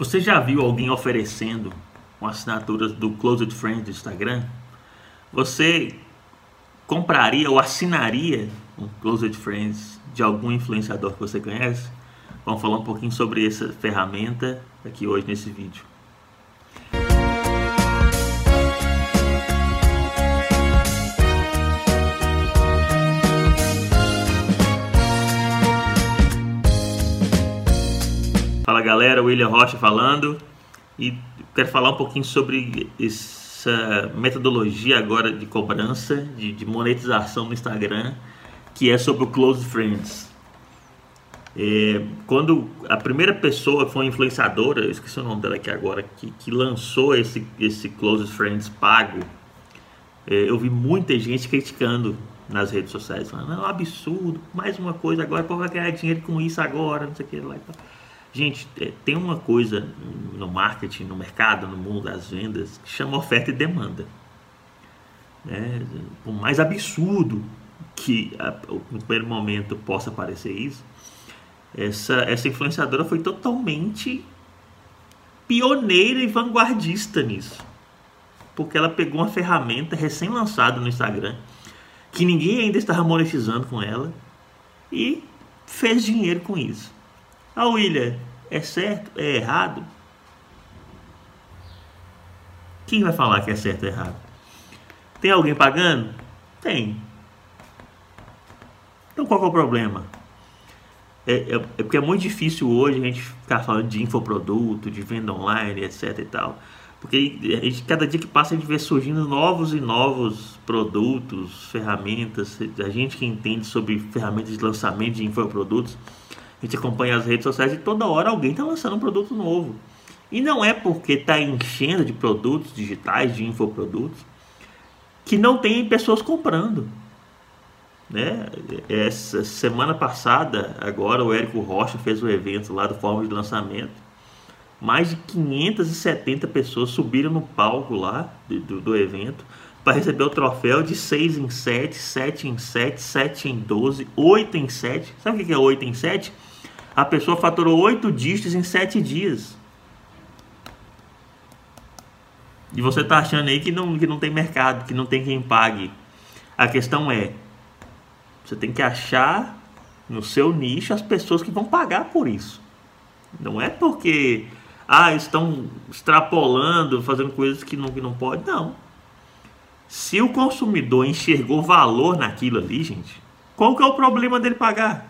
Você já viu alguém oferecendo uma assinatura do Closed Friends do Instagram? Você compraria ou assinaria um Closed Friends de algum influenciador que você conhece? Vamos falar um pouquinho sobre essa ferramenta aqui hoje nesse vídeo. Galera, William Rocha falando e quero falar um pouquinho sobre essa metodologia agora de cobrança, de, de monetização no Instagram, que é sobre o Close Friends. É, quando a primeira pessoa foi uma influenciadora, eu esqueci o nome dela aqui agora, que, que lançou esse, esse Close Friends pago, é, eu vi muita gente criticando nas redes sociais, falando, é um absurdo, mais uma coisa agora, pô, vai ganhar dinheiro com isso agora, não sei o que lá e tal. Gente, é, tem uma coisa no marketing, no mercado, no mundo das vendas, que chama oferta e demanda. É, por mais absurdo que no primeiro momento possa parecer isso, essa, essa influenciadora foi totalmente pioneira e vanguardista nisso. Porque ela pegou uma ferramenta recém-lançada no Instagram, que ninguém ainda estava monetizando com ela, e fez dinheiro com isso. Ah, William, é certo? É errado? Quem vai falar que é certo ou errado? Tem alguém pagando? Tem. Então qual é o problema? É, é, é, porque é muito difícil hoje a gente ficar falando de infoproduto, de venda online, etc e tal. Porque a gente, cada dia que passa a gente vê surgindo novos e novos produtos, ferramentas. A gente que entende sobre ferramentas de lançamento de infoprodutos, a gente acompanha as redes sociais e toda hora alguém está lançando um produto novo. E não é porque está enchendo de produtos digitais, de infoprodutos, que não tem pessoas comprando. Né? Essa semana passada, agora o Érico Rocha fez o um evento lá do Fórmula de Lançamento. Mais de 570 pessoas subiram no palco lá do, do evento para receber o troféu de 6 em 7, 7 em 7, 7 em 12, 8 em 7. Sabe o que é 8 em 7? A pessoa faturou oito dígitos em sete dias. E você está achando aí que não, que não tem mercado, que não tem quem pague. A questão é, você tem que achar no seu nicho as pessoas que vão pagar por isso. Não é porque ah, estão extrapolando, fazendo coisas que não, que não pode, não. Se o consumidor enxergou valor naquilo ali, gente, qual que é o problema dele pagar?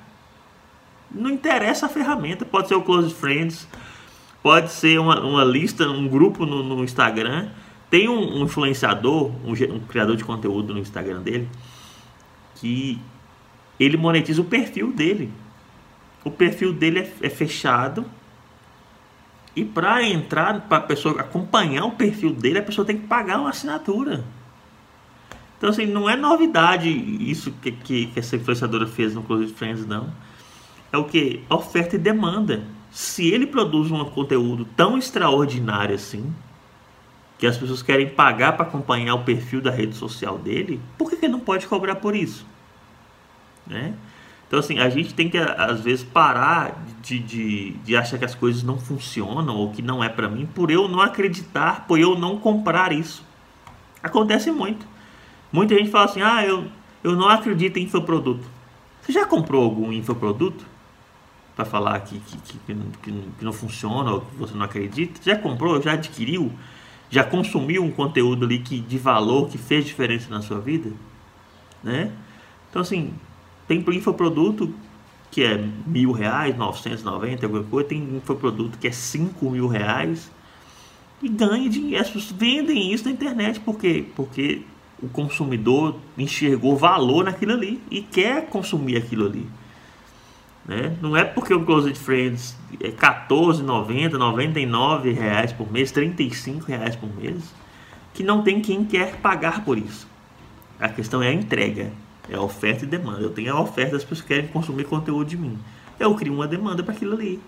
Não interessa a ferramenta, pode ser o Close Friends, pode ser uma, uma lista, um grupo no, no Instagram. Tem um, um influenciador, um, um, criador de conteúdo no Instagram dele, que ele monetiza o perfil dele. O perfil dele é, é fechado. E para entrar, para a pessoa acompanhar o perfil dele, a pessoa tem que pagar uma assinatura. Então, assim, não é novidade isso que, que, que essa influenciadora fez no Close Friends, não é o que? Oferta e demanda. Se ele produz um conteúdo tão extraordinário assim, que as pessoas querem pagar para acompanhar o perfil da rede social dele, por que, que ele não pode cobrar por isso? Né? Então, assim, a gente tem que, às vezes, parar de, de, de achar que as coisas não funcionam ou que não é para mim, por eu não acreditar, por eu não comprar isso. Acontece muito. Muita gente fala assim: ah, eu, eu não acredito em infoproduto. Você já comprou algum infoproduto? Para falar que, que, que, que, que não funciona ou que você não acredita. Já comprou, já adquiriu, já consumiu um conteúdo ali que, de valor que fez diferença na sua vida? Né? Então, assim, tem infoproduto que é mil reais, 990, alguma coisa, tem infoproduto que é cinco mil reais e ganha dinheiro. Vendem isso na internet, por quê? Porque o consumidor enxergou valor naquilo ali e quer consumir aquilo ali. Né? Não é porque o Closed Friends é 14,90, 99 reais por mês, 35 reais por mês, que não tem quem quer pagar por isso. A questão é a entrega, é a oferta e demanda. Eu tenho a oferta, as pessoas querem consumir conteúdo de mim. Eu crio uma demanda para aquilo ali.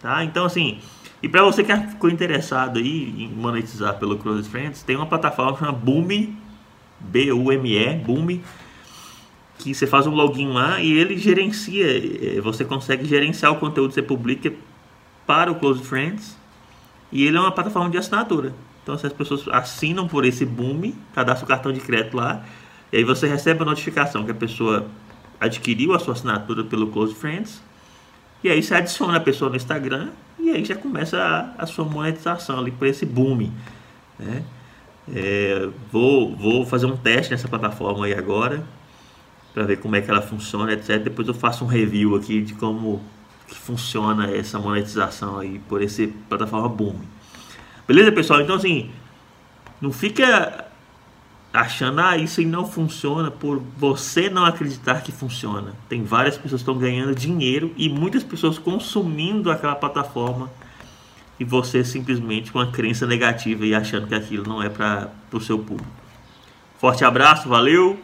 Tá? Então, assim, e para você que ficou interessado aí em monetizar pelo Closed Friends, tem uma plataforma chamada Boom, B-U-M-E, Boom, que você faz um login lá e ele gerencia, eh, você consegue gerenciar o conteúdo que você publica para o Close Friends e ele é uma plataforma de assinatura. Então, se as pessoas assinam por esse Boom, cadastra o cartão de crédito lá, e aí você recebe a notificação que a pessoa adquiriu a sua assinatura pelo Close Friends, e aí você adiciona a pessoa no Instagram, e aí já começa a, a sua monetização ali por esse Boom. Né? É, vou, vou fazer um teste nessa plataforma aí agora, para ver como é que ela funciona, etc. Depois eu faço um review aqui de como que funciona essa monetização aí por esse plataforma Boom. Beleza, pessoal? Então, assim, não fica achando, ah, isso aí não funciona por você não acreditar que funciona. Tem várias pessoas que estão ganhando dinheiro e muitas pessoas consumindo aquela plataforma e você simplesmente com uma crença negativa e achando que aquilo não é para o seu público. Forte abraço, valeu!